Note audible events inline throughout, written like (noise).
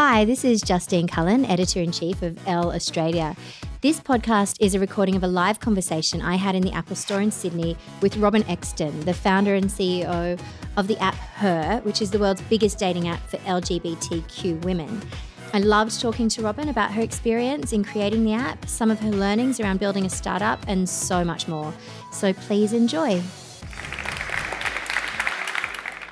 Hi, this is Justine Cullen, editor in chief of Elle Australia. This podcast is a recording of a live conversation I had in the Apple Store in Sydney with Robyn Exton, the founder and CEO of the app Her, which is the world's biggest dating app for LGBTQ women. I loved talking to Robyn about her experience in creating the app, some of her learnings around building a startup, and so much more. So please enjoy.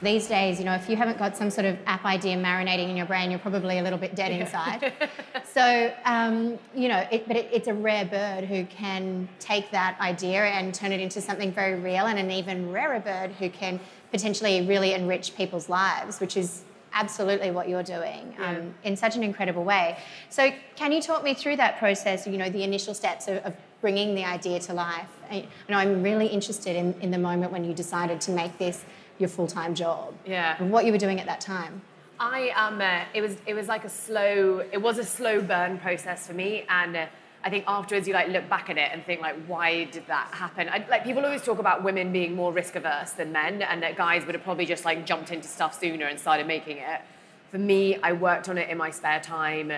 These days, you know, if you haven't got some sort of app idea marinating in your brain, you're probably a little bit dead inside. (laughs) so, um, you know, it, but it, it's a rare bird who can take that idea and turn it into something very real, and an even rarer bird who can potentially really enrich people's lives, which is absolutely what you're doing um, in such an incredible way. So, can you talk me through that process? You know, the initial steps of, of bringing the idea to life. I, you know, I'm really interested in, in the moment when you decided to make this your full time job. Yeah. And what you were doing at that time. I um, uh, it was it was like a slow it was a slow burn process for me, and uh, I think afterwards you like look back at it and think like why did that happen? I, like people always talk about women being more risk averse than men, and that guys would have probably just like jumped into stuff sooner and started making it. For me, I worked on it in my spare time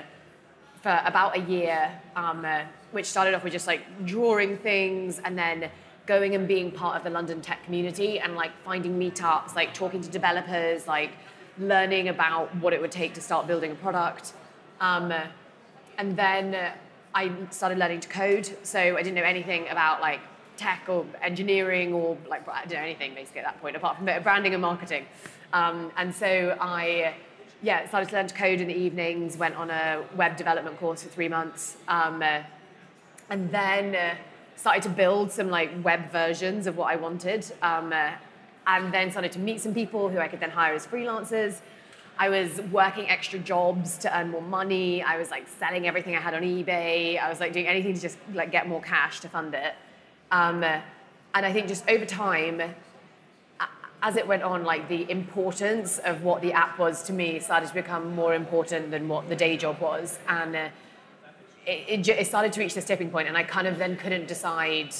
for about a year, um, uh, which started off with just like drawing things and then going and being part of the London tech community and like finding meetups, like talking to developers, like learning about what it would take to start building a product. Um, and then I started learning to code, so I didn't know anything about like tech or engineering or like I didn't know anything basically at that point apart from branding and marketing. Um, and so I yeah started to learn to code in the evenings, went on a web development course for three months, um, and then. Uh, started to build some like web versions of what I wanted, um, uh, and then started to meet some people who I could then hire as freelancers. I was working extra jobs to earn more money. I was like selling everything I had on eBay. I was like doing anything to just like get more cash to fund it. Um, and I think just over time, as it went on, like the importance of what the app was to me started to become more important than what the day job was. And uh, it, it, started to reach this tipping point, and I kind of then couldn't decide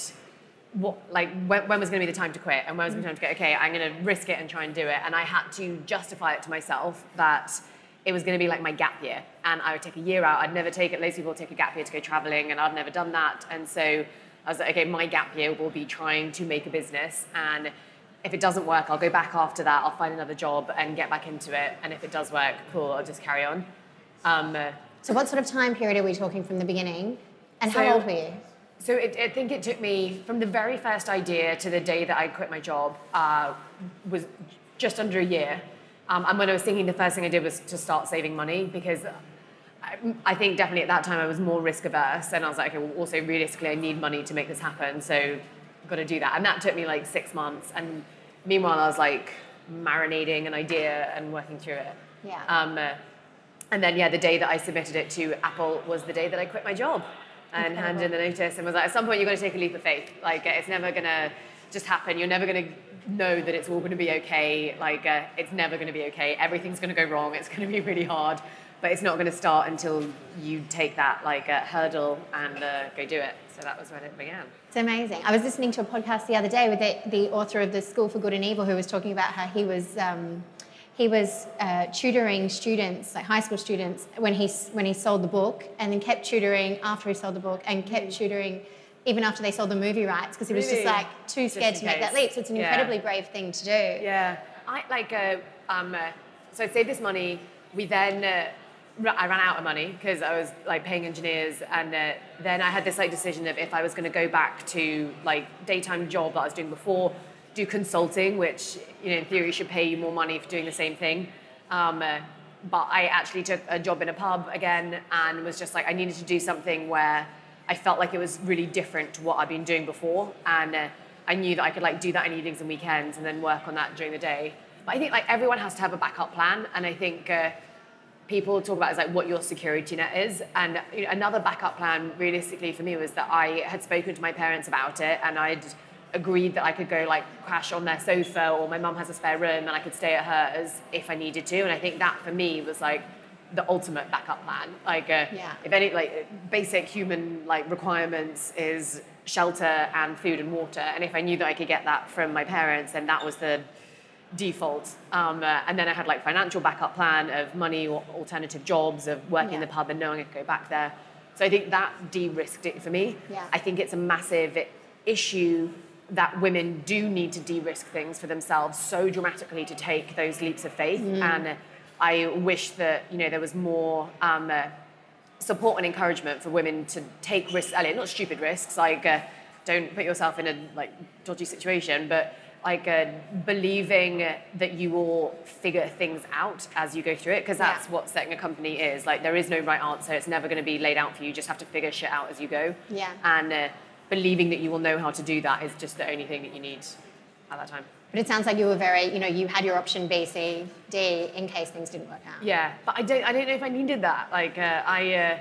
what like when, when was going to be the time to quit and when was the time to go okay i'm going to risk it and try and do it. And i had to justify it to myself that it was going to be like my gap year. And i would take a year out. I'd never take it. Loads of people take a gap year to go traveling and i've never done that. And so i was like okay my gap year will be trying to make a business. And if it doesn't work i'll go back after that. I'll find another job and get back into it. And if it does work cool i'll just carry on. Um, so, what sort of time period are we talking from the beginning? And so, how old were you? So, it, I think it took me from the very first idea to the day that I quit my job uh, was just under a year. Um, and when I was thinking, the first thing I did was to start saving money because I, I think definitely at that time I was more risk averse. And I was like, okay, well, also realistically, I need money to make this happen. So, I've got to do that. And that took me like six months. And meanwhile, I was like marinating an idea and working through it. Yeah. Um, uh, and then, yeah, the day that I submitted it to Apple was the day that I quit my job and Incredible. handed in the notice and was like, at some point, you're going to take a leap of faith. Like, it's never going to just happen. You're never going to know that it's all going to be okay. Like, uh, it's never going to be okay. Everything's going to go wrong. It's going to be really hard. But it's not going to start until you take that like uh, hurdle and uh, go do it. So that was when it began. It's amazing. I was listening to a podcast the other day with the, the author of The School for Good and Evil who was talking about how he was. Um, he was uh, tutoring students, like high school students, when he when he sold the book, and then kept tutoring after he sold the book, and kept mm. tutoring even after they sold the movie rights because he was just like too scared to make that leap. So it's an yeah. incredibly brave thing to do. Yeah, I like. Uh, um, uh, so I saved this money. We then. Uh, I ran out of money because I was like paying engineers, and uh, then I had this like decision of if I was going to go back to like daytime job that I was doing before, do consulting, which you know in theory should pay you more money for doing the same thing. Um, uh, but I actually took a job in a pub again and was just like I needed to do something where I felt like it was really different to what I'd been doing before, and uh, I knew that I could like do that in evenings and weekends and then work on that during the day. But I think like everyone has to have a backup plan, and I think. Uh, people talk about is like what your security net is and you know, another backup plan realistically for me was that i had spoken to my parents about it and i'd agreed that I could go like crash on their sofa or my mum has a spare room and I could stay at hers if I needed to. And I think that for me was like the ultimate backup plan. Like, uh, yeah. if any, like basic human like requirements is shelter and food and water. And if I knew that I could get that from my parents, then that was the default. Um, uh, and then I had like financial backup plan of money or alternative jobs, of working in the pub and knowing I could go back there. So I think that de-risked it for me. Yeah. I think it's a massive issue that women do need to de-risk things for themselves so dramatically to take those leaps of faith. And I wish that you know there was more. Um, uh, support and encouragement for women to take risks earlier, not stupid risks, like uh, don't put yourself in a like dodgy situation, but like uh, believing that you will figure things out as you go through it, because that's Yeah. what setting a company is. Like there is no right answer; it's never going to be laid out for you. You just have to figure shit out as you go. Yeah. And uh, believing that you will know how to do that is just the only thing that you need at that time. But it sounds like you were very, you know, you had your option B, C, D in case things didn't work out. Yeah, but I don't. I don't know if I needed that. Like uh, I, uh,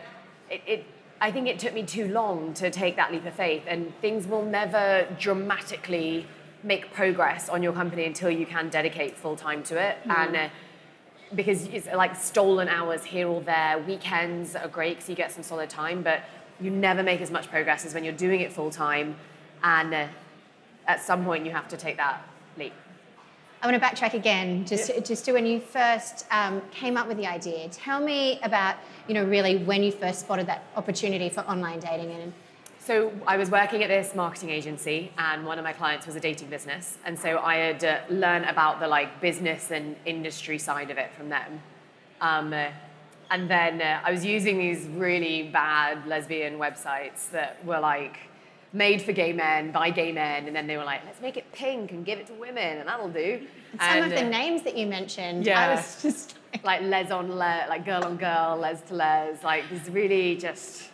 it, it. I think it took me too long to take that leap of faith, and things will never dramatically make progress on your company until you can dedicate full time to it. And uh, because it's like stolen hours here or there, weekends are great because you get some solid time, but you never make as much progress as when you're doing it full time, and uh, at some point you have to take that leap. I want to backtrack again, just just to when you first um, came up with the idea. Tell me about, you know, really when you first spotted that opportunity for online dating and So I was working at this marketing agency, and one of my clients was a dating business, and so I had uh, learned about the like business and industry side of it from them. Um, uh, and then uh, I was using these really bad lesbian websites that were like made for gay men by gay men, and then they were like, let's make it pink and give it to women, and that'll do. some and, of the uh, names that you mentioned. I Yeah. was just like, (laughs) like les on les, like girl on girl, les to les, like these really just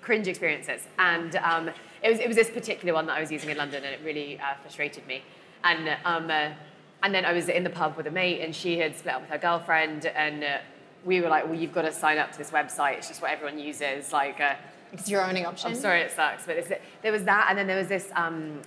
cringe experiences. And um, it was it was this particular one that I was using in London, and it really uh, frustrated me. And um, uh, and then I was in the pub with a mate, and she had split up with her girlfriend, and uh, we were like, well, you've got to sign up to this website. It's just what everyone uses. Like, uh, it's your only option. I'm sorry, it sucks, but it's, there was that, and then there was this um,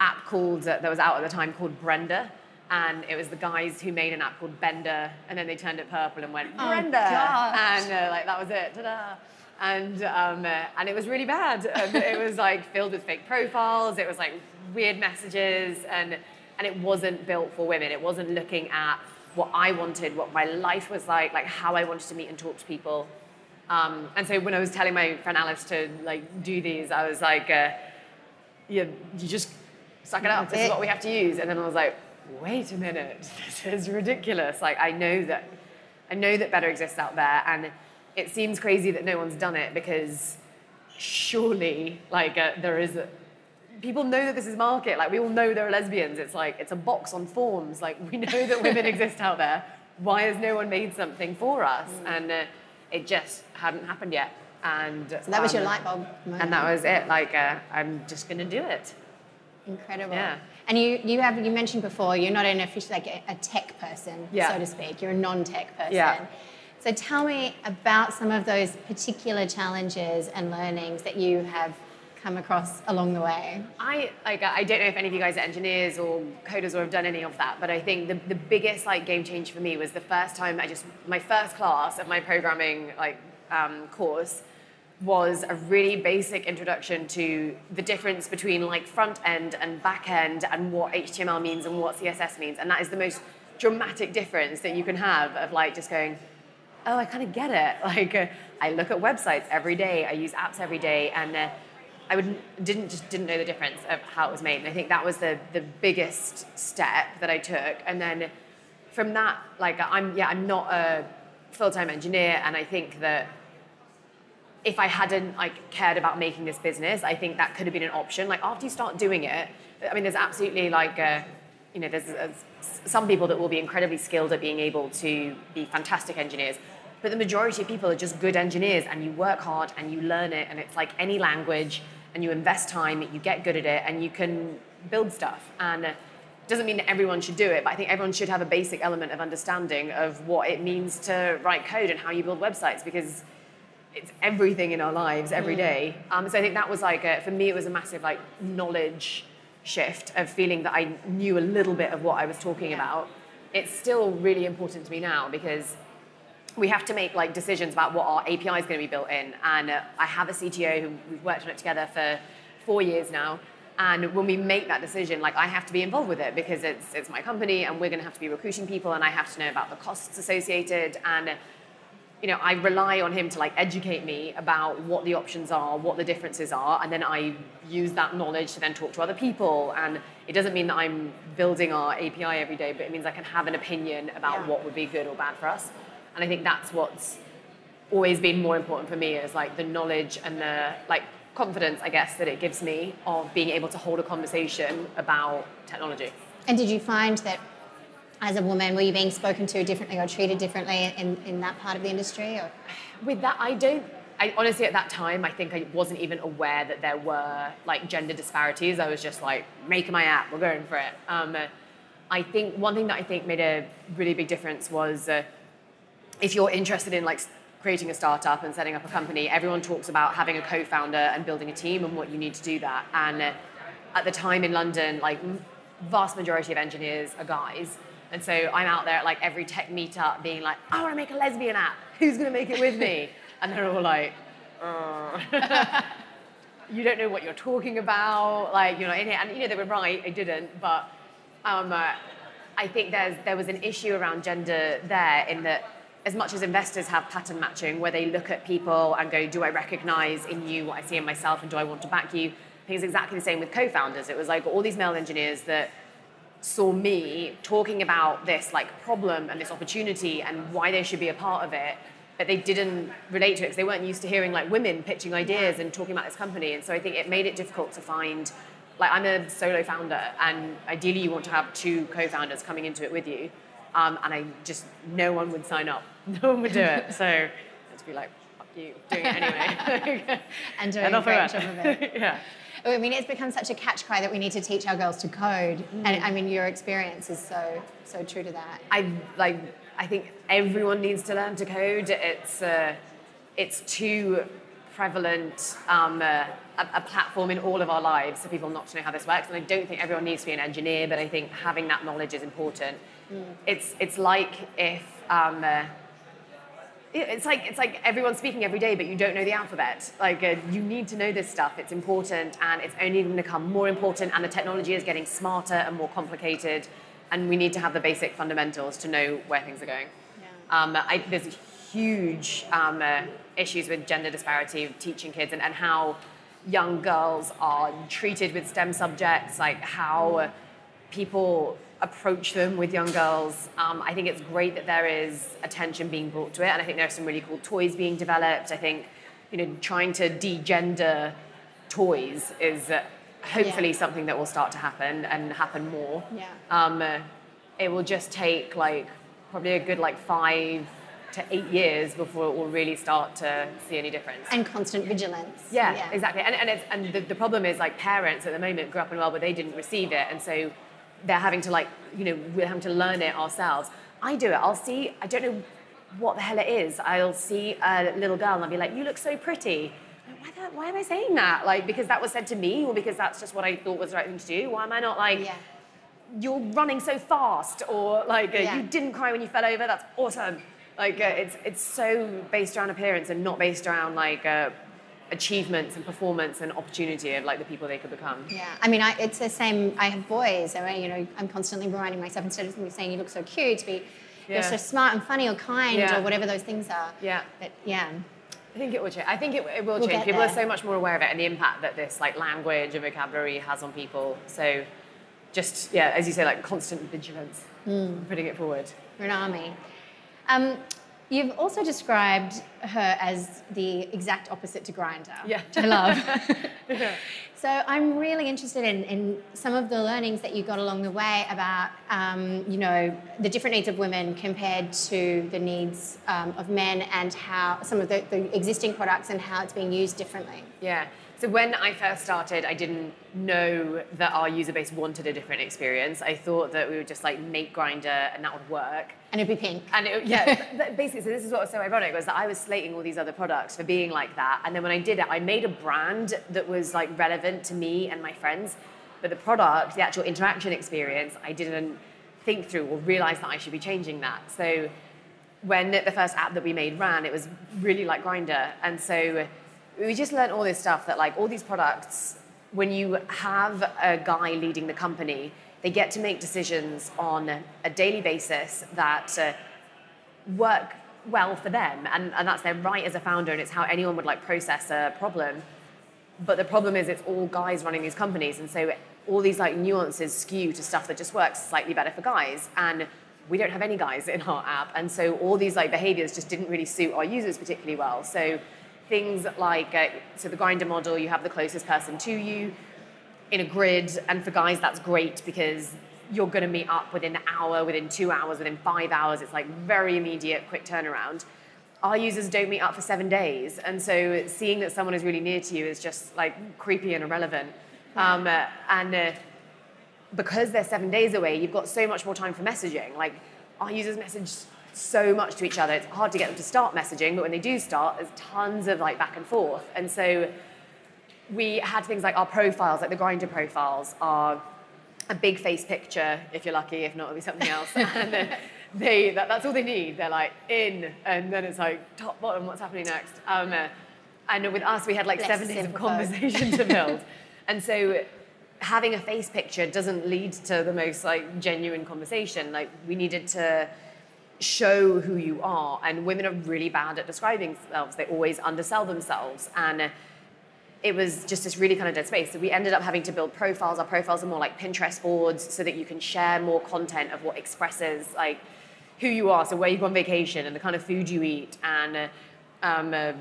app called uh, that was out at the time called Brenda, and it was the guys who made an app called Bender, and then they turned it purple and went Oh, Brenda, gosh. and uh, like that was it, ta-da. And um, uh, and it was really bad. And it was like filled with fake profiles. It was like weird messages, and and it wasn't built for women. It wasn't looking at what I wanted, what my life was like, like how I wanted to meet and talk to people. Um, and so when I was telling my friend Alice to like do these, I was like, uh, you, you just suck it up. This is what we have to use. And then I was like, wait a minute, (laughs) this is ridiculous. Like I know that, I know that better exists out there, and it seems crazy that no one's done it because surely, like uh, there is. A, People know that this is market. Like we all know there are lesbians. It's like it's a box on forms. Like we know that women (laughs) exist out there. Why has no one made something for us? And uh, it just hadn't happened yet. And So that was your um, light bulb moment. and that was it. Like, uh, I'm just gonna do it. Incredible. Yeah. And you, you have you mentioned before you're not an official like a, a tech person, Yeah. so to speak. You're a non-tech person. Yeah. So tell me about some of those particular challenges and learnings that you have come across along the way. I like. I don't know if any of you guys are engineers or coders or have done any of that, but I think the, the biggest like game change for me was the first time I just my first class of my programming like um, course was a really basic introduction to the difference between like front end and back end and what HTML means and what CSS means, and that is the most dramatic difference that you can have of like just going, oh, I kind of get it. (laughs) Like, uh, I look at websites every day. I use apps every day, and uh, I would didn't just didn't know the difference of how it was made. And I think that was the the biggest step that I took. And then from that, like, I'm yeah, I'm not a full time engineer, and I think that if I hadn't like cared about making this business, I think that could have been an option. Like after you start doing it, I mean, there's absolutely like, uh, you know, there's, there's some people that will be incredibly skilled at being able to be fantastic engineers, but the majority of people are just good engineers, and you work hard and you learn it, and it's like any language, and you invest time, you get good at it, and you can build stuff. And uh, doesn't mean that everyone should do it, but I think everyone should have a basic element of understanding of what it means to write code and how you build websites because it's everything in our lives every day. Um, so I think that was like, a, for me, it was a massive like knowledge shift of feeling that I knew a little bit of what I was talking about. It's still really important to me now because we have to make like decisions about what our API is going to be built in. And uh, I have a CTO who we've worked on it together for four years now. And when we make that decision, like I have to be involved with it because it's it's my company and we're going to have to be recruiting people and I have to know about the costs associated and you know, I rely on him to like educate me about what the options are, what the differences are, and then I use that knowledge to then talk to other people. And it doesn't mean that I'm building our API every day, but it means I can have an opinion about Yeah. what would be good or bad for us. And I think that's what's always been more important for me is like the knowledge and the like confidence, I guess, that it gives me of being able to hold a conversation about technology. And did you find that as a woman, were you being spoken to differently or treated differently in, in that part of the industry? Or? With that, I don't. I honestly, at that time, I think I wasn't even aware that there were like gender disparities. I was just like, making my app, we're going for it. Um, I think one thing that I think made a really big difference was uh, if you're interested in like creating a startup and setting up a company, everyone talks about having a co-founder and building a team and what you need to do that. And at the time in London, like vast majority of engineers are guys. And so I'm out there at like every tech meetup being like, I want to make a lesbian app. Who's going to make it with me? (laughs) And they're all like, "Uh." (laughs) you don't know what you're talking about. Like, you're not in it. And, you know, they were right, I didn't. But um, uh, I think there's, there was an issue around gender there in that as much as investors have pattern matching, where they look at people and go, do I recognize in you what I see in myself and do I want to back you? I think it's exactly the same with co-founders. It was like all these male engineers that saw me talking about this like problem and this opportunity and why they should be a part of it but they didn't relate to it because they weren't used to hearing like women pitching ideas and talking about this company and so i think it made it difficult to find like i'm a solo founder and ideally you want to have two co-founders coming into it with you um, and i just no one would sign up (laughs) no one would do it so let's be like fuck you doing it anyway (laughs) And doing And a great job of it. (laughs) yeah I mean, it's become such a catch cry that we need to teach our girls to code. And I mean, your experience is so, so true to that. I like. I think everyone needs to learn to code. It's uh, it's too prevalent um, uh, a, a platform in all of our lives for people not to know how this works. And I don't think everyone needs to be an engineer, but I think having that knowledge is important. It's it's like if. Um, uh, it's like it's like everyone's speaking every day, but you don't know the alphabet. Like uh, you need to know this stuff. It's important, and it's only going to become more important. And the technology is getting smarter and more complicated, and we need to have the basic fundamentals to know where things are going. Um, I, there's huge um, uh, issues with gender disparity of teaching kids and, and how young girls are treated with STEM subjects, like how people approach them with young girls. Um, I think it's great that there is attention being brought to it, and I think there are some really cool toys being developed. I think you know trying to de-gender toys is uh, hopefully Yeah. something that will start to happen and happen more. Yeah. Um, uh, it will just take like probably a good like five to eight years before it will really start to see any difference. And constant vigilance. Yeah, exactly. And, and, it's, and the, the problem is like parents at the moment grew up in a world where they didn't receive it. And so they're having to like, you know, we're having to learn it ourselves. I do it. I'll see, I don't know what the hell it is. I'll see a little girl and I'll be like, you look so pretty. Why, the, why am I saying that? Like, because that was said to me or because that's just what I thought was the right thing to do? Why am I not like, Yeah. you're running so fast or like Yeah. you didn't cry when you fell over that's awesome like uh, it's it's so based around appearance and not based around like uh, achievements and performance and opportunity of like the people they could become Yeah, I mean, I, it's the same. I have boys, so you know, I'm constantly reminding myself instead of me saying you look so cute, to be you're so smart and funny or kind Yeah. or whatever those things are. Yeah. But yeah, I think it will change. I think it, it will We'll change. People are so much more aware of it and the impact that this like language and vocabulary has on people. So, just yeah, as you say, like constant vigilance, Hmm. putting it forward. we're an army. Um, you've also described her as the exact opposite to Grindr, Yeah. I love. (laughs) So I'm really interested in, in some of the learnings that you got along the way about, um, you know, the different needs of women compared to the needs um, of men and how some of the, the existing products and how it's being used differently. Yeah. So when I first started, I didn't know that our user base wanted a different experience. I thought that we would just like make Grindr and that would work. And it'd be pink. And it, yeah, (laughs) basically, so this is what was so ironic was that I was slating all these other products for being like that, and then when I did it, I made a brand that was like relevant to me and my friends, but the product, the actual interaction experience, I didn't think through or realize that I should be changing that. So when the first app that we made ran, it was really like Grindr, and so we just learned all this stuff that like all these products when you have a guy leading the company, they get to make decisions on a daily basis that uh, work well for them, and, and that's their right as a founder, and it's how anyone would like process a problem. But the problem is, it's all guys running these companies, and so all these like nuances skew to stuff that just works slightly better for guys, and we don't have any guys in our app, and so all these like behaviors just didn't really suit our users particularly well. So things like uh, so the Grindr model, you have the closest person to you in a grid, and for guys that's great because you're going to meet up within an hour, within two hours, within five hours. It's like very immediate, quick turnaround. Our users don't meet up for seven days, and so seeing that someone is really near to you is just like creepy and irrelevant. Um, uh, and uh, because they're seven days away, you've got so much more time for messaging. Like our users message so much to each other. It's hard to get them to start messaging, but when they do start, there's tons of like back and forth. And so we had things like our profiles, like the Grindr profiles, are a big face picture, if you're lucky, if not, it'll be something else. (laughs) and then they, that, that's all they need. They're like in, and then it's like top, bottom, what's happening next? Um, uh, and with us, we had like seven days of conversation to build. and so having a face picture doesn't lead to the most like genuine conversation. Like we needed to show who you are, and women are really bad at describing themselves. They always undersell themselves, and uh, it was just this really kind of dead space. So we ended up having to build profiles. Our profiles are more like Pinterest boards so that you can share more content of what expresses like who you are. So where you go on vacation and the kind of food you eat and uh, um, uh,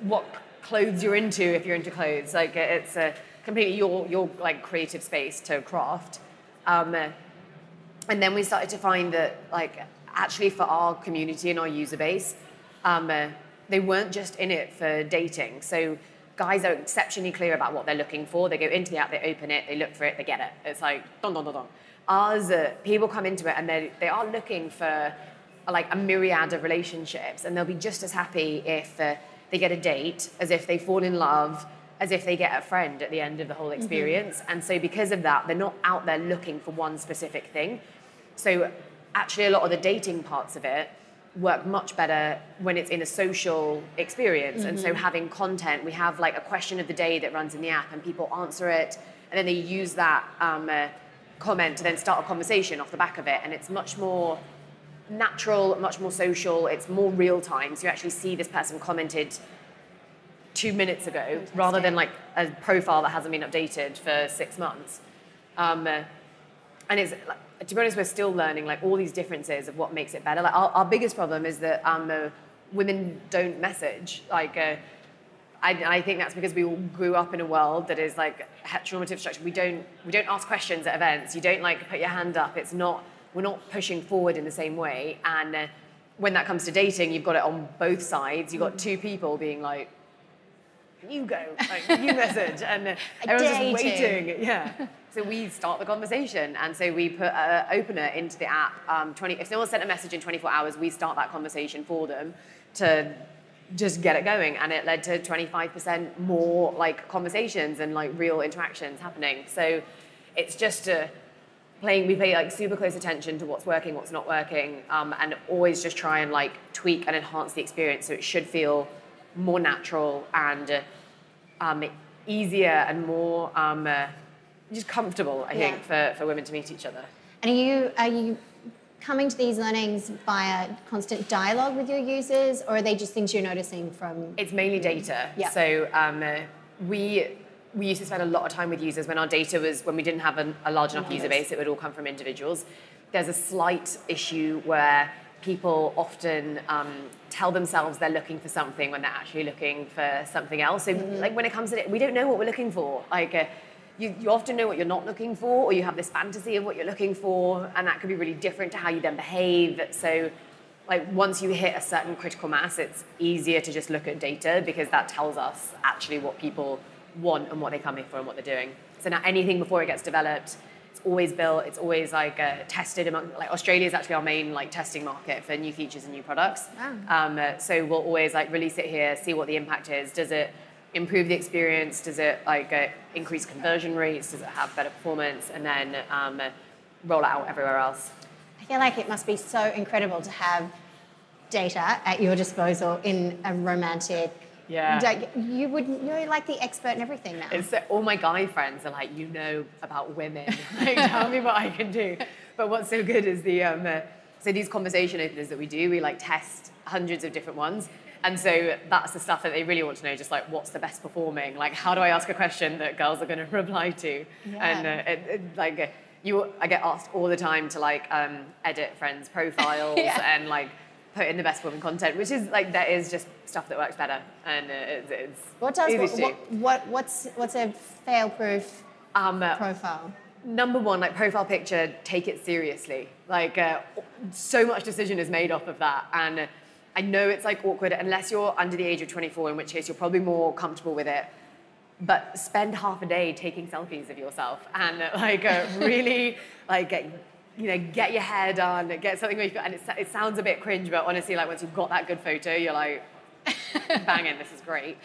what clothes you're into if you're into clothes. Like it's a completely your your like creative space to craft. Um, and then we started to find that like actually for our community and our user base, um, uh, they weren't just in it for dating. So guys are exceptionally clear about what they're looking for. They go into the app, they open it, they look for it, they get it. It's like dun dun dun dun. Ours, uh, people come into it and they they are looking for like a myriad of relationships, and they'll be just as happy if uh, they get a date as if they fall in love. As if they get a friend at the end of the whole mm-hmm. experience. Mm-hmm. And so, because of that, they're not out there looking for one specific thing. So, actually, a lot of the dating parts of it work much better when it's in a social experience. Mm-hmm. And so mm-hmm. having content, we have like a question of the day that runs in the app and people answer it and then they use that um, uh, comment to then start a conversation off the back of it. And it's much more natural, much more social, it's more real time. So you actually see this person commented two minutes ago rather than like a profile that hasn't been updated for six months. Um, uh, and it's to be honest, we're still learning like all these differences of what makes it better. Like our, our biggest problem is that um, uh, women don't message. Like, uh, I, I, think that's because we all grew up in a world that is like heteronormative structure. We don't we don't ask questions at events. You don't like put your hand up. It's not we're not pushing forward in the same way. And uh, when that comes to dating, you've got it on both sides. You've got two people being like, you go, like, you (laughs) message, and uh, everyone's just waiting. Yeah. (laughs) So we start the conversation, and so we put an opener into the app. Um, 20, if someone sent a message in 24 hours, we start that conversation for them to just get it going, and it led to 25% more like conversations and like real interactions happening. So it's just a playing. We pay like super close attention to what's working, what's not working, um, and always just try and like tweak and enhance the experience so it should feel more natural and um, easier and more. Um, uh, just comfortable, I think, for, for women to meet each other. And are you are you coming to these learnings via constant dialogue with your users, or are they just things you're noticing from? It's mainly data. Yeah. So um, uh, we we used to spend a lot of time with users when our data was when we didn't have an, a large enough user base. It would all come from individuals. There's a slight issue where people often um, tell themselves they're looking for something when they're actually looking for something else. So, mm-hmm. like when it comes to it, we don't know what we're looking for. Like. Uh, you, you often know what you're not looking for, or you have this fantasy of what you're looking for, and that could be really different to how you then behave. So, like once you hit a certain critical mass, it's easier to just look at data because that tells us actually what people want and what they're coming for and what they're doing. So now anything before it gets developed, it's always built, it's always like uh, tested among like Australia is actually our main like testing market for new features and new products. Wow. Um, uh, so we'll always like release it here, see what the impact is. Does it improve the experience? Does it like uh, increase conversion rates? Does it have better performance? And then um, roll it out everywhere else. I feel like it must be so incredible to have data at your disposal in a romantic Yeah. Like, you would you're like the expert in everything now. It's all my guy friends are like, you know about women. like, tell me what I can do. But what's so good is the um, uh, so these conversation openers that we do, we like test hundreds of different ones. And so that's the stuff that they really want to know, just like what's the best performing? Like, how do I ask a question that girls are going (laughs) to reply to? Yeah. And uh, it, it, like, you, I get asked all the time to like um, edit friends' profiles (laughs) Yeah. and like put in the best woman content, which is like that is just stuff that works better, and uh, it's, it's what does what, what, what what's what's a fail proof Um, uh, profile? number one, like profile picture, take it seriously. Like, uh, so much decision is made off of that. And I know it's like awkward unless you're under the age of 24, in which case you're probably more comfortable with it. But spend half a day taking selfies of yourself and uh, (laughs) like uh, really like get, you know get your hair done, get something where you feel, and it, it sounds a bit cringe, but honestly, like once you've got that good photo, you're like, (laughs) banging, this is great.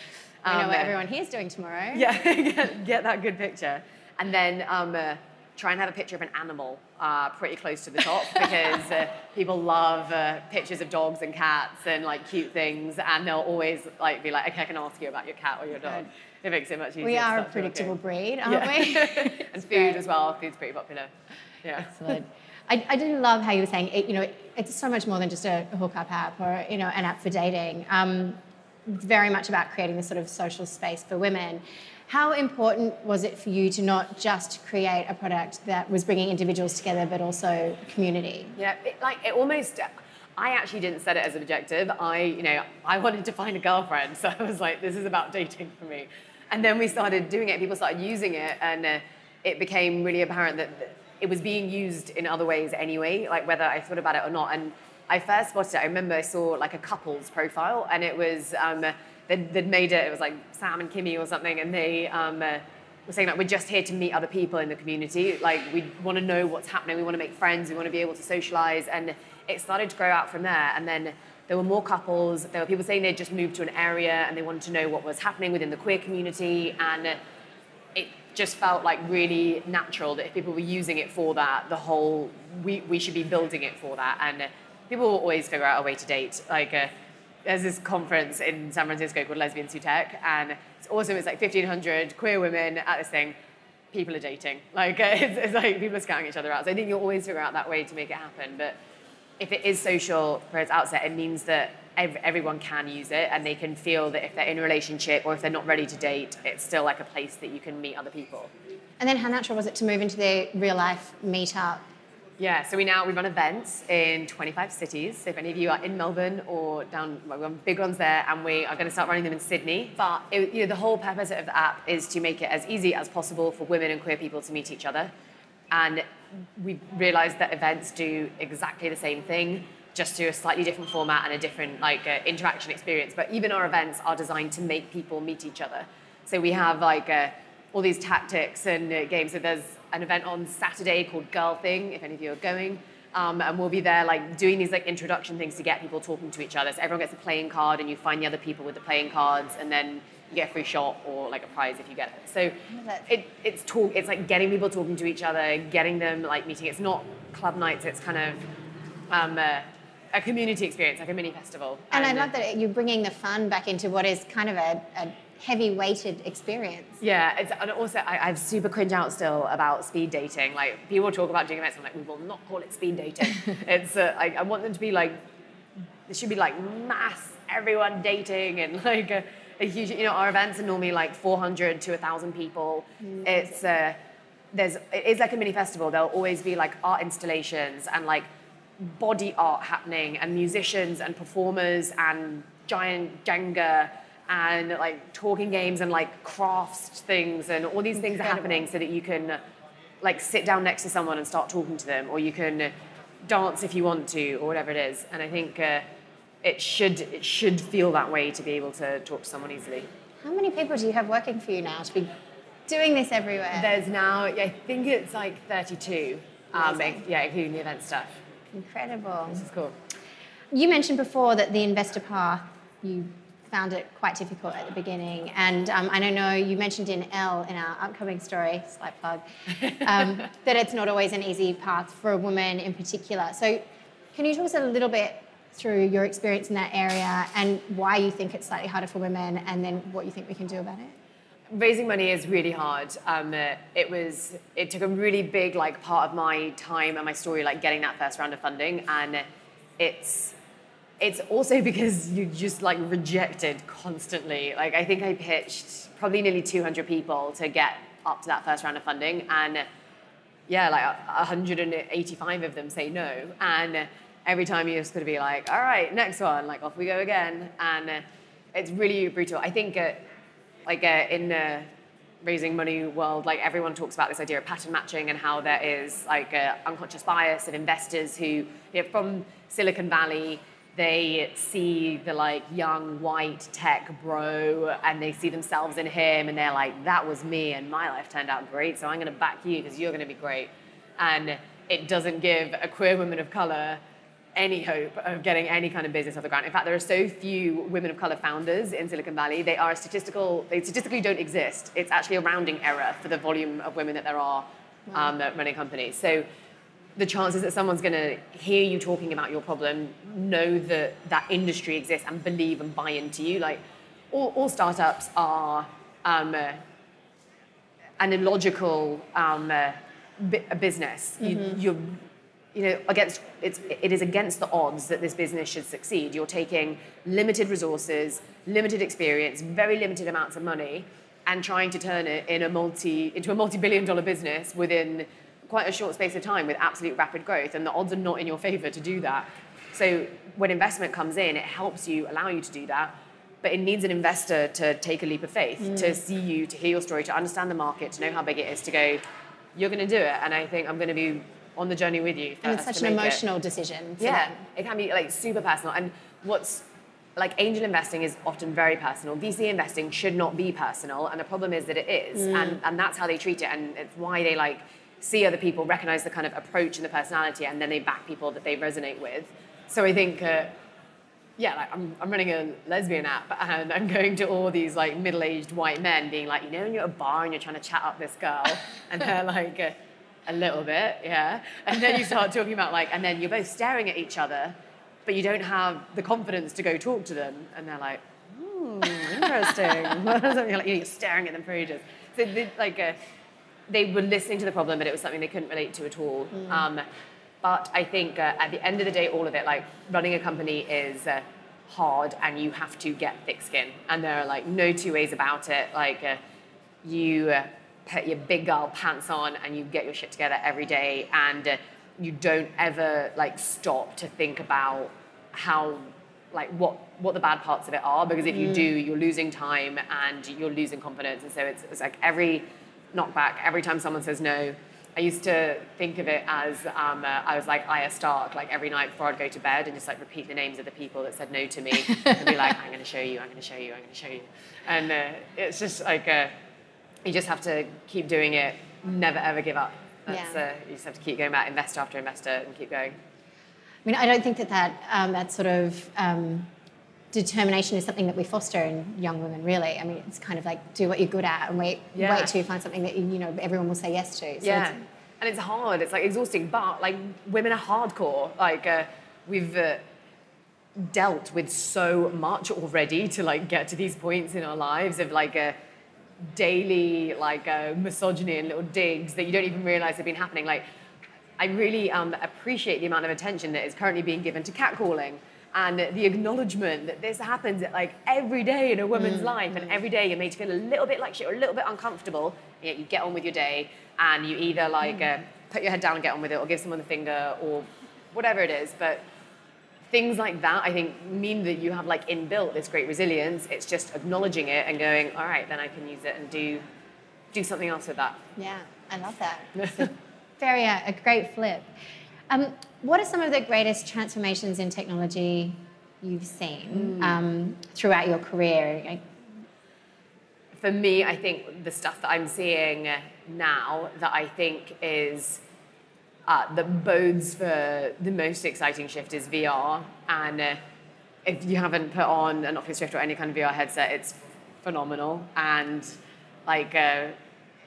I know Um, what uh, everyone here's doing tomorrow. yeah, (laughs) get, get that good picture. And then um, uh, try and have a picture of an animal uh, pretty close to the top (laughs) because uh, people love uh, pictures of dogs and cats and like cute things. And they'll always like be like, okay, I can ask you about your cat or your dog. It makes it much easier. We are a predictable breed, aren't Yeah. we? (laughs) (laughs) and food great. as well. Food's pretty popular. Yeah. Excellent. I, I did love how you were saying, it, you know, it's so much more than just a hookup app or, you know, an app for dating. Um, it's very much about creating this sort of social space for women. How important was it for you to not just create a product that was bringing individuals together, but also community? Yeah, it, like it almost. I actually didn't set it as an objective. I, you know, I wanted to find a girlfriend, so I was like, this is about dating for me. And then we started doing it. People started using it, and uh, it became really apparent that it was being used in other ways anyway. Like whether I thought about it or not. And I first spotted it. I remember I saw like a couple's profile, and it was um, they'd, they'd made it. It was like Sam and Kimmy or something, and they. Um, uh, were saying like we're just here to meet other people in the community. Like we want to know what's happening. We want to make friends. We want to be able to socialize. And it started to grow out from there. And then there were more couples. There were people saying they'd just moved to an area and they wanted to know what was happening within the queer community. And it just felt like really natural that if people were using it for that, the whole we, we should be building it for that. And people will always figure out a way to date. Like uh, there's this conference in San Francisco called Lesbians Who Tech, and it's awesome. It's like 1,500 queer women at this thing. People are dating. Like (laughs) it's, it's like people are scouting each other out. So I think you'll always figure out that way to make it happen. But if it is social for its outset, it means that ev- everyone can use it and they can feel that if they're in a relationship or if they're not ready to date, it's still like a place that you can meet other people. And then how natural was it to move into the real life meetup? Yeah, so we now we run events in 25 cities. So if any of you are in Melbourne or down, well, we have big ones there, and we are going to start running them in Sydney. But it, you know, the whole purpose of the app is to make it as easy as possible for women and queer people to meet each other. And we realised that events do exactly the same thing, just to a slightly different format and a different like uh, interaction experience. But even our events are designed to make people meet each other. So we have like. Uh, all these tactics and uh, games. So there's an event on Saturday called Girl Thing, if any of you are going. Um, and we'll be there like doing these like introduction things to get people talking to each other. So everyone gets a playing card and you find the other people with the playing cards and then you get a free shot or like a prize if you get it. So it, it's talk it's like getting people talking to each other, getting them like meeting. It's not club nights, it's kind of um, uh, a community experience, like a mini festival. And I uh, love that you're bringing the fun back into what is kind of a, a heavy weighted experience. Yeah, it's, and also I, I super cringe out still about speed dating. Like people talk about doing events, I'm like, we will not call it speed dating. (laughs) it's uh, I, I want them to be like, it should be like mass everyone dating and (laughs) like a, a huge. You know, our events are normally like 400 to 1,000 people. It's uh, there's it is like a mini festival. There'll always be like art installations and like body art happening and musicians and performers and giant Jenga and like talking games and like crafts things and all these things are happening so that you can like sit down next to someone and start talking to them or you can dance if you want to or whatever it is and I think uh, it should it should feel that way to be able to talk to someone easily. How many people do you have working for you now to be doing this everywhere? There's now yeah, I think it's like 32 um, yeah including the event stuff. Incredible. This is cool. You mentioned before that the investor path, you found it quite difficult at the beginning. And um, I know you mentioned in Elle in our upcoming story, slight plug, um, (laughs) that it's not always an easy path for a woman in particular. So can you talk us a little bit through your experience in that area and why you think it's slightly harder for women and then what you think we can do about it? raising money is really hard. Um, it was it took a really big like part of my time and my story, like getting that first round of funding, and it's it's also (laughs) because you just like rejected constantly. Like I think I pitched probably nearly 200 people to get up to that first round of funding, and yeah, like 185 of them say no, and every time you're just to be like, all right, next one, like off we go again, and it's really brutal. I think. Uh, like uh, in the raising money world, like everyone talks about this idea of pattern matching and how there is like a unconscious bias of investors who, you know, from Silicon Valley, they see the like young white tech bro and they see themselves in him and they're like, that was me and my life turned out great, so I'm gonna back you because you're gonna be great. And it doesn't give a queer woman of color any hope of getting any kind of business off the ground. In fact, there are so few women of color founders in Silicon Valley. They are statistical. They statistically don't exist. It's actually a rounding error for the volume of women that there are um, running companies. So the chances that someone's going to hear you talking about your problem, know that that industry exists, and believe and buy into you, like all, all startups are um, uh, an illogical um, uh, business. Mm-hmm. You, you know, against it's it is against the odds that this business should succeed. You're taking limited resources, limited experience, very limited amounts of money, and trying to turn it in a multi into a multi-billion dollar business within quite a short space of time with absolute rapid growth. And the odds are not in your favor to do that. So when investment comes in, it helps you, allow you to do that. But it needs an investor to take a leap of faith, mm. to see you, to hear your story, to understand the market, to know how big it is, to go, you're going to do it. And I think I'm going to be on the journey with you. And it's such an emotional it. decision. yeah, them. it can be like super personal. And what's like angel investing is often very personal. VC investing should not be personal, and the problem is that it is, mm. and and that's how they treat it, and it's why they like see other people, recognize the kind of approach and the personality, and then they back people that they resonate with. So I think. Uh, yeah, like I'm, I'm running a lesbian app and I'm going to all these like middle-aged white men being like, you know, when you're at a bar and you're trying to chat up this girl (laughs) and they're like, uh, a little bit, yeah. And then you start talking about like, and then you're both staring at each other, but you don't have the confidence to go talk to them. And they're like, hmm, interesting. (laughs) you're, like, you're staring at them for ages. So like, uh, they were listening to the problem, but it was something they couldn't relate to at all. Mm. Um, but I think uh, at the end of the day, all of it, like running a company is uh, hard and you have to get thick skin. And there are like no two ways about it. Like uh, you uh, put your big girl pants on and you get your shit together every day and uh, you don't ever like stop to think about how like what what the bad parts of it are because if you mm. do you're losing time and you're losing confidence and so it's, it's like every knockback every time someone says no I used to think of it as um, uh, I was like Arya Stark, like every night before I'd go to bed and just like repeat the names of the people that said no to me and be like, (laughs) I'm going to show you, I'm going to show you, I'm going to show you. And uh, it's just like, uh, you just have to keep doing it, never ever give up. That's, yeah. Uh, you just have to keep going back, investor after investor, and keep going. I mean, I don't think that that, um, that sort of um, determination is something that we foster in young women, really. I mean, it's kind of like do what you're good at and wait, yeah. wait till you find something that you know everyone will say yes to. So yeah, it's, and it's hard. It's like exhausting, but like women are hardcore. Like uh, we've. Uh, dealt with so much already to like get to these points in our lives of like a daily like uh, misogyny and little digs that you don't even realize have been happening. Like, I really um, appreciate the amount of attention that is currently being given to catcalling and the acknowledgement that this happens like every day in a woman's mm. life, and every day you're made to feel a little bit like shit or a little bit uncomfortable. And yet you get on with your day, and you either like mm. uh, put your head down and get on with it, or give someone the finger, or whatever it is. But things like that i think mean that you have like inbuilt this great resilience it's just acknowledging it and going all right then i can use it and do do something else with that yeah i love that (laughs) very uh, a great flip um, what are some of the greatest transformations in technology you've seen mm. um, throughout your career for me i think the stuff that i'm seeing now that i think is uh, that bodes for the most exciting shift is VR. And uh, if you haven't put on an Oculus Rift or any kind of VR headset, it's phenomenal. And like, uh,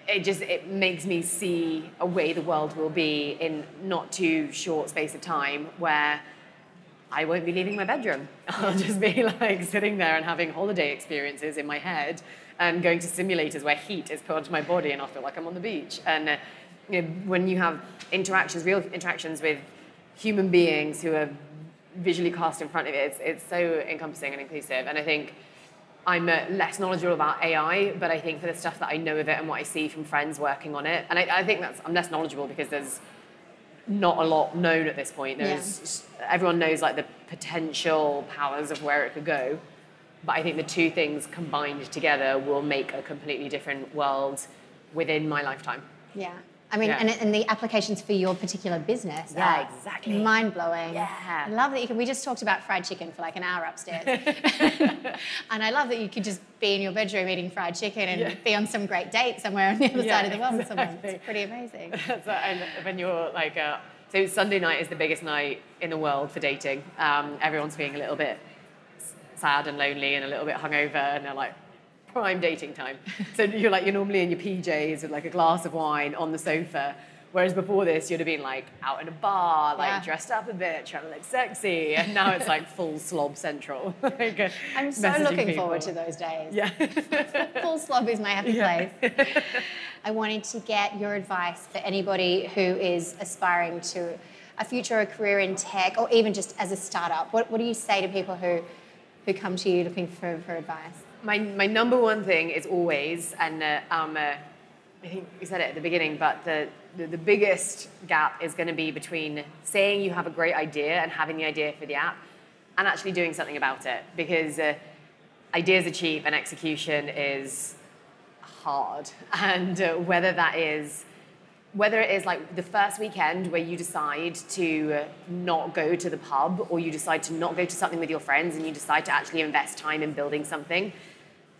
it just it makes me see a way the world will be in not too short space of time where I won't be leaving my bedroom. (laughs) I'll just be like sitting there and having holiday experiences in my head and going to simulators where heat is put onto my body and I'll feel like I'm on the beach. And uh, you know, when you have interactions, real interactions with human beings who are visually cast in front of you, it's, it's so encompassing and inclusive. And I think I'm less knowledgeable about AI, but I think for the stuff that I know of it and what I see from friends working on it, and I, I think that's I'm less knowledgeable because there's not a lot known at this point. There's yeah. everyone knows like the potential powers of where it could go, but I think the two things combined together will make a completely different world within my lifetime. Yeah. I mean, yeah. and, and the applications for your particular business yeah, exactly. mind blowing. Yeah. I love that you can. We just talked about fried chicken for like an hour upstairs, (laughs) and I love that you could just be in your bedroom eating fried chicken and yeah. be on some great date somewhere on the other yeah, side of the world exactly. with someone. It's pretty amazing. (laughs) so, and when you're like, uh, so Sunday night is the biggest night in the world for dating. Um, everyone's feeling a little bit sad and lonely and a little bit hungover, and they're like, prime dating time. (laughs) so you're like you're normally in your PJs with like a glass of wine on the sofa. Whereas before this, you'd have been like out in a bar, like yeah. dressed up a bit, trying to look sexy, and now it's like full slob central. (laughs) like, uh, I'm so looking people. forward to those days. Yeah, (laughs) full slob is my happy yeah. place. I wanted to get your advice for anybody who is aspiring to a future or career in tech, or even just as a startup. What, what do you say to people who who come to you looking for, for advice? My, my number one thing is always, and uh, um, uh, I think you said it at the beginning, but the, the, the biggest gap is going to be between saying you have a great idea and having the idea for the app and actually doing something about it. Because uh, ideas are cheap and execution is hard. (laughs) And uh, whether that is whether it is like the first weekend where you decide to not go to the pub or you decide to not go to something with your friends and you decide to actually invest time in building something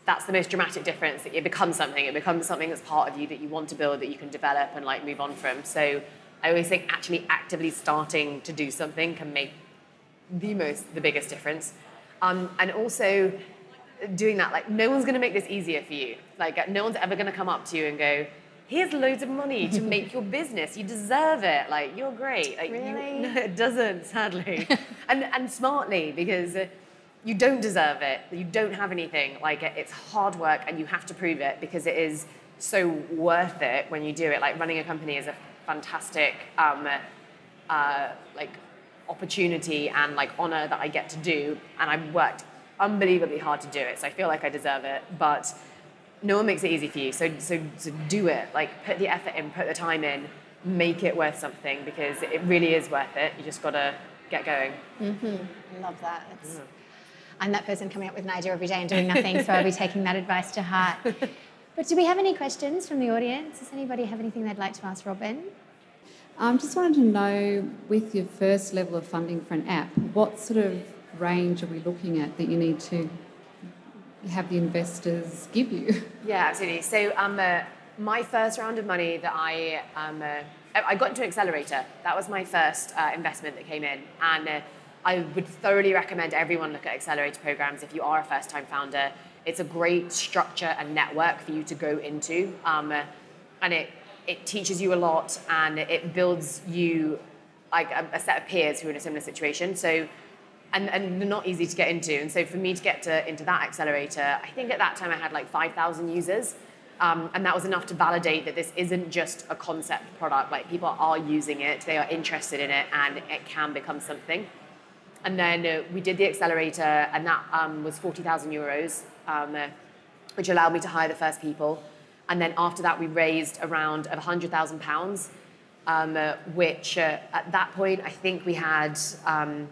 that's the most dramatic difference that it becomes something. It becomes something that's part of you that you want to build that you can develop and like move on from. So i always think actually actively starting to do something can make the most the biggest difference. Um, and also doing that like no one's going to make this easier for you. Like no one's ever going to come up to you and go here's loads of money to (laughs) make your business. You deserve it. Like you're great. Like, (laughs) really? You, no, it doesn't sadly. (laughs) And and smartly because you don't deserve it, you don't have anything. Like it's hard work and you have to prove it because it is so worth it when you do it. Like running a company is a fantastic um, uh, like opportunity and like honor that I get to do, and I've worked unbelievably hard to do it. So I feel like I deserve it, but no one makes it easy for you. So so, so do it. Like put the effort in, put the time in, make it worth something because it really is worth it. You just gotta get going. Mm-hmm. Love that. It's, yeah. I'm that person coming up with an idea every day and doing nothing, so I'll be (laughs) taking that advice to heart. But do we have any questions from the audience? Does anybody have anything they'd like to ask Robyn? I um, just wanted to know, with your first level of funding for an app, what sort of range are we looking at that you need to have the investors give you? (laughs) Yeah, absolutely. So, um, uh, my first round of money that I um, uh, I got into an accelerator. That was my first uh, investment that came in, and uh, I would thoroughly recommend everyone look at accelerator programs if you are a first time founder. It's a great structure and network for you to go into. Um, and it, it teaches you a lot and it builds you like a, a, set of peers who are in a similar situation. So, and, and they're not easy to get into. And so for me to get to, into that accelerator, I think at that time I had like 5,000 users. Um, and that was enough to validate that this isn't just a concept product. Like people are using it, they are interested in it, and it can become something. And then uh, we did the accelerator, and that um, was 40,000 euros, um, uh, which allowed me to hire the first people. And then after that, we raised around 100,000 pounds, um, uh, which uh, at that point, I think we had um,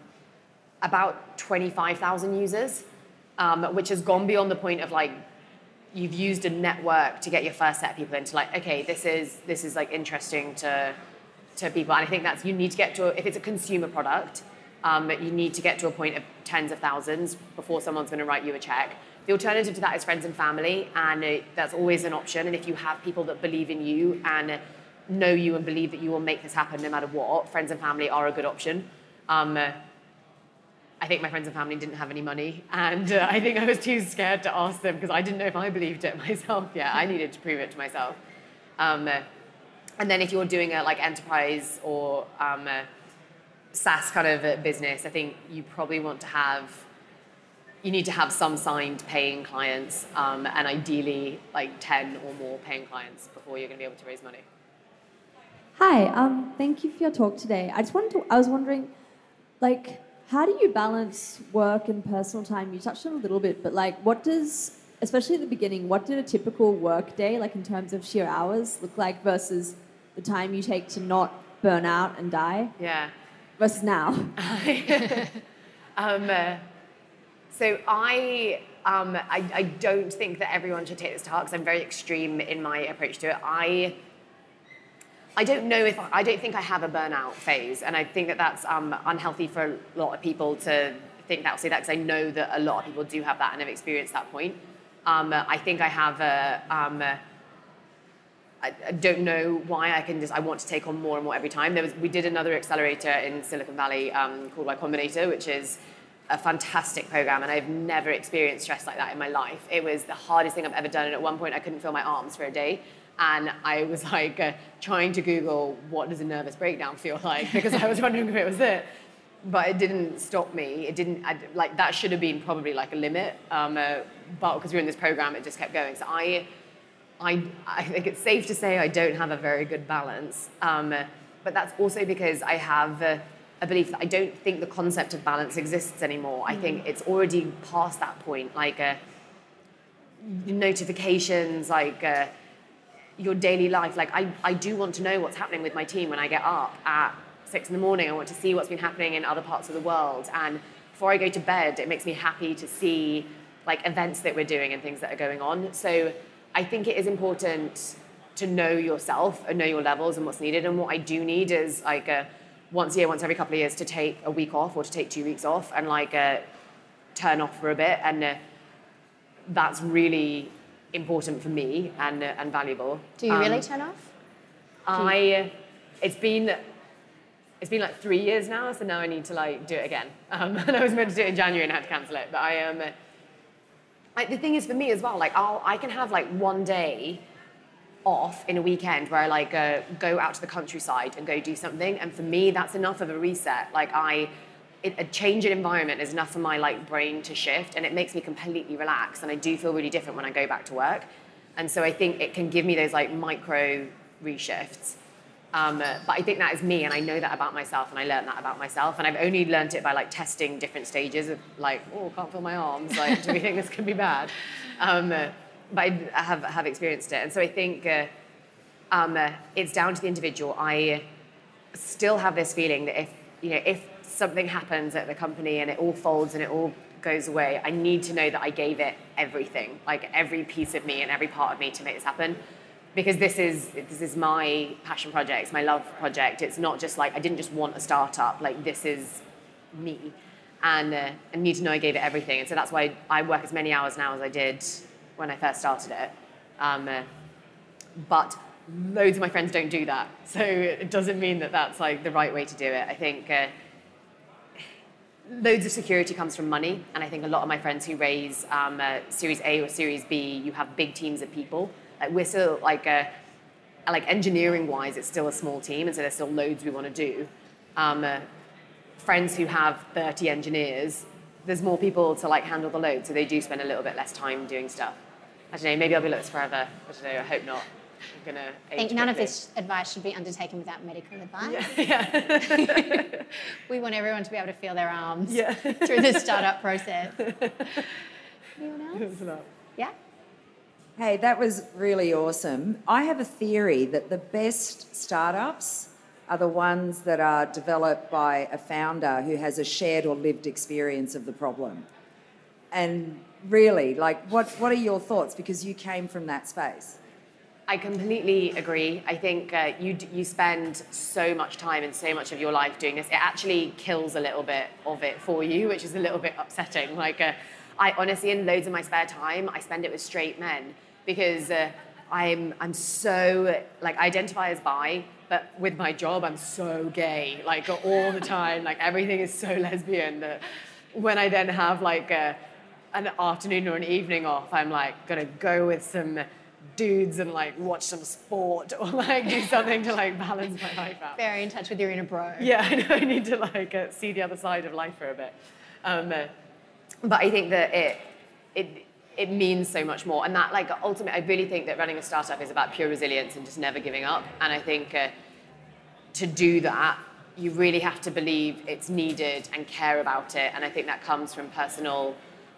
about 25,000 users, um, which has gone beyond the point of like, you've used a network to get your first set of people into like, okay, this is, this is like interesting to, to people. And I think that's, you need to get to, if it's a consumer product, um, you need to get to a point of tens of thousands before someone's going to write you a check. The alternative to that is friends and family, and uh, that's always an option. And if you have people that believe in you and know you and believe that you will make this happen no matter what, friends and family are a good option. Um, I think my friends and family didn't have any money, and uh, I think I was too scared to ask them because I didn't know if I believed it (laughs) myself. Yeah, I needed to prove it to myself. Um, and then if you're doing a like enterprise or um, SaaS kind of uh, business, I think you probably want to have you need to have some signed paying clients um, and ideally like 10 or more paying clients before you're going to be able to raise money. Hi, um, thank you for your talk today. I just wanted to, I was wondering, like, how do you balance work and personal time? You touched on a little bit, but like, what does, especially at the beginning, what did a typical work day, like in terms of sheer hours, look like versus the time you take to not burn out and die? Yeah. Versus now. (laughs) um, uh, so I, um, I, I don't think that everyone should take this to heart because I'm very extreme in my approach to it. I, I don't know if I don't think I have a burnout phase, and I think that that's um, unhealthy for a lot of people to think that. I'll say that because I know that a lot of people do have that and have experienced that point. Um, I think I have a. Um, I, I don't know why I can just. I want to take on more and more every time. There was we did another accelerator in Silicon Valley um, called Y Combinator, which is a fantastic program and I've never experienced stress like that in my life. It was the hardest thing I've ever done and at one point I couldn't feel my arms for a day and I was (laughs) like uh, trying to Google what does a nervous breakdown feel (laughs) like because I was wondering if it was it. But it didn't stop me. It didn't I, like that should have been probably like a limit. Um, uh, but because we were in this program, it just kept going. So I, I, I think it's safe to say I don't have a very good balance. Um, but that's also because I have. Uh, a belief that I don't think the concept of balance exists anymore. I think mm. it's already past that point. Like uh, notifications, like uh, your daily life. Like I, I do want to know what's happening with my team when I get up at six in the morning. I want to see what's been happening in other parts of the world. And before I go to bed, it makes me happy to see like events that we're doing and things that are going on. So I think it is important to know yourself and know your levels and what's needed. And what I do need is like a once a year, once every couple of years, to take a week off or to take two weeks off and like uh, turn off for a bit. And uh, that's really important for me and, uh, and valuable. Do you um, really turn off? I, it's been, it's been like three years now, so now I need to like do it again. Um, (laughs) and I was meant to do it in January and I had to cancel it. But I am, um, the thing is for me as well, like I'll, I can have like one day off in a weekend where I like uh, go out to the countryside and go do something. And for me, that's enough of a reset. Like I, it, a change in environment is enough for my like brain to shift, and it makes me completely relax. And I do feel really different when I go back to work. And so I think it can give me those like micro reshifts. Um, but I think that is me, and I know that about myself, and I learned that about myself. And I've only learned it by like testing different stages of like, oh, can't feel my arms. Like, do we think this could be bad? Um, but I have, have experienced it. And so I think uh, um, it's down to the individual. I still have this feeling that if, you know, if something happens at the company and it all folds and it all goes away, I need to know that I gave it everything, like every piece of me and every part of me to make this happen. Because this is this is my passion project, it's my love project. It's not just like I didn't just want a startup. Like this is me, and uh, I need to know I gave it everything. And so that's why I work as many hours now as I did when I first started it. Um, uh, but loads of my friends don't do that. (laughs) So it doesn't mean that that's like the right way to do it. I think uh, loads of security comes from money. And I think a lot of my friends who raise um, uh, Series A or Series B, you have big teams of people. Like we're still like, uh, like engineering wise, it's still a small team. And so there's still loads we want to do. Um, uh, friends who have 30 engineers, there's more people to like handle the load. So they do spend a little bit less time doing stuff. I don't know, maybe I'll be like this forever. I don't know, I hope not. I'm gonna I think none of this advice should be undertaken without medical advice. Yeah. (laughs) yeah. (laughs) we want everyone to be able to feel their arms yeah. (laughs) through the startup process. Anyone else? Yeah? Hey, that was really awesome. I have a theory that the best startups are the ones that are developed by a founder who has a shared or lived experience of the problem. And really, like, what, what are your thoughts? Because you came from that space. I completely agree. I think uh, you, you spend so much time and so much of your life doing this. It actually kills a little bit of it for you, which is a little bit upsetting. Like, uh, I honestly, in loads of my spare time, I spend it with straight men because uh, I'm, I'm so, like, I identify as bi, but with my job, I'm so gay, like, all the time. Like, everything is so (laughs) lesbian that when I then have, like, a, an afternoon or an evening off, I'm like, gonna go with some dudes and like watch some sport or like do something to like balance my life out. Very in touch with your inner bro. Yeah, (laughs) I know. I need to like uh, see the other side of life for a bit. Um, uh, but I think that it it it means so much more, and that like ultimately, I really think that running a startup is about pure resilience and just never giving up. And I think uh, to do that, you really have to believe it's needed and care about it. And I think that comes from personal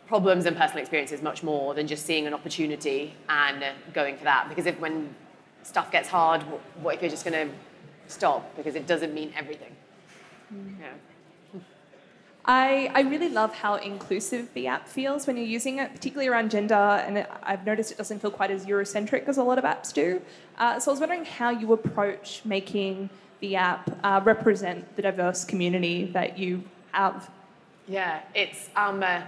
problems and personal experiences much more than just seeing an opportunity and uh, going for that. Because if when stuff gets hard, wh- what if you're just going to stop? Because it doesn't mean everything. Yeah. I, I really love how inclusive the app feels when you're using it, particularly around gender. And it, I've noticed it doesn't feel quite as Eurocentric as a lot of apps do. Uh, so I was wondering how you approach making the app uh, represent the diverse community that you have. Yeah, it's um, uh,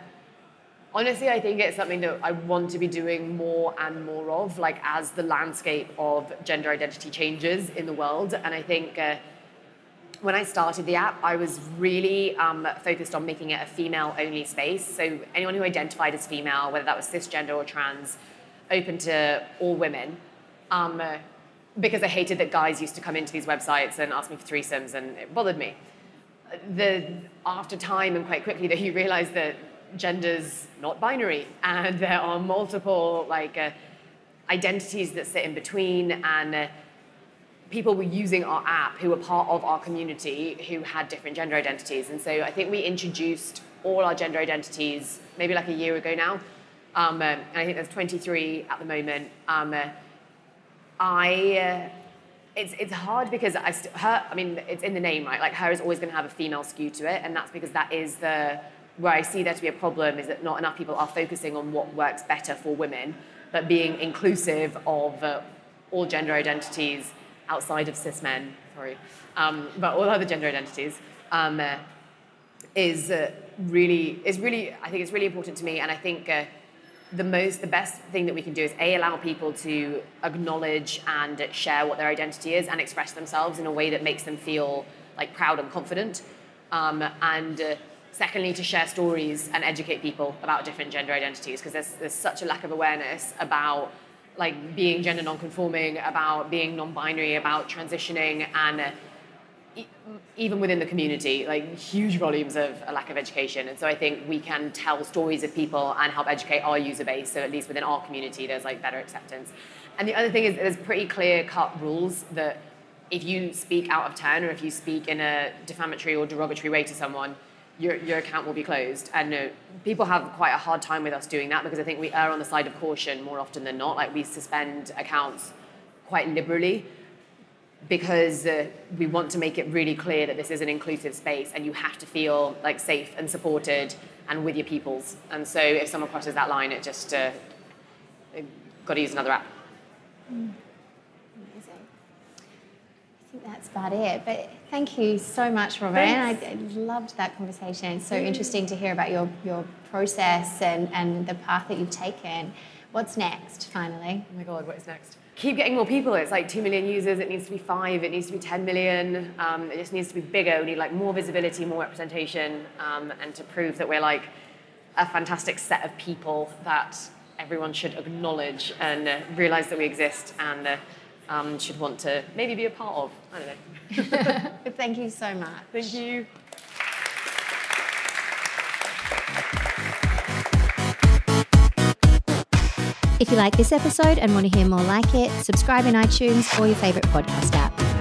honestly, I think it's something that I want to be doing more and more of, like as the landscape of gender identity changes in the world. And I think uh, when I started the app, I was really um, focused on making it a female-only space. So anyone who identified as female, whether that was cisgender or trans, open to all women. Um, because I hated that guys used to come into these websites and ask me for threesomes, and it bothered me the after time and quite quickly that (laughs) you realize that gender's not binary and there are multiple like uh, identities that sit in between and uh, people were using our app who were part of our community who had different gender identities. And so i think we introduced all our gender identities maybe like a year ago now. Um, uh, and i think there's 23 at the moment. Um, uh, i uh, it's it's hard because I st- her I mean it's in the name right? Like her is always going to have a female skew to it. And that's because that is the where I see there to be a problem is that not enough people are focusing on what works better for women but being inclusive of uh, all gender identities outside of cis men sorry um, but all other gender identities um, uh, is uh, really is really I think it's really important to me. And I think uh, the most the best thing that we can do is a allow people to acknowledge and share what their identity is and express themselves in a way that makes them feel like proud and confident. Um, and uh, secondly to share stories and educate people about different gender identities because there's, there's such a lack of awareness about like being gender non-conforming about being non-binary about transitioning and uh, even within the community, like huge volumes of a lack of education. And so I think we can tell stories of people and help educate our user base. So at least within our community, there's like better acceptance. And the other thing is there's pretty clear cut rules that if you speak out of turn or if you speak in a defamatory or derogatory way to someone, your, your account will be closed. And uh, people have quite a hard time with us doing that because I think we err on the side of caution more often than not. Like we suspend accounts quite liberally because uh, we want to make it really clear that this is an inclusive space and you have to feel like safe and supported and with your peoples. And so if someone crosses that line, it just uh, got to use another app. Amazing. Think that's about it. But thank you so much, Robyn. I, I loved that conversation. It's so interesting to hear about your, your process and, and the path that you've taken. What's next, finally? Oh my God, what's next? Keep getting more people. It's like 2 million users. It needs to be 5. It needs to be 10 million. Um, it just needs to be bigger. We need like more visibility, more representation, um, and to prove that we're like a fantastic set of people that everyone should acknowledge and uh, realize that we exist and uh, um, should want to maybe be a part of. I don't know. But (laughs) thank you so much. Thank you. If you like this episode and want to hear more like it, subscribe in iTunes or your favourite podcast app.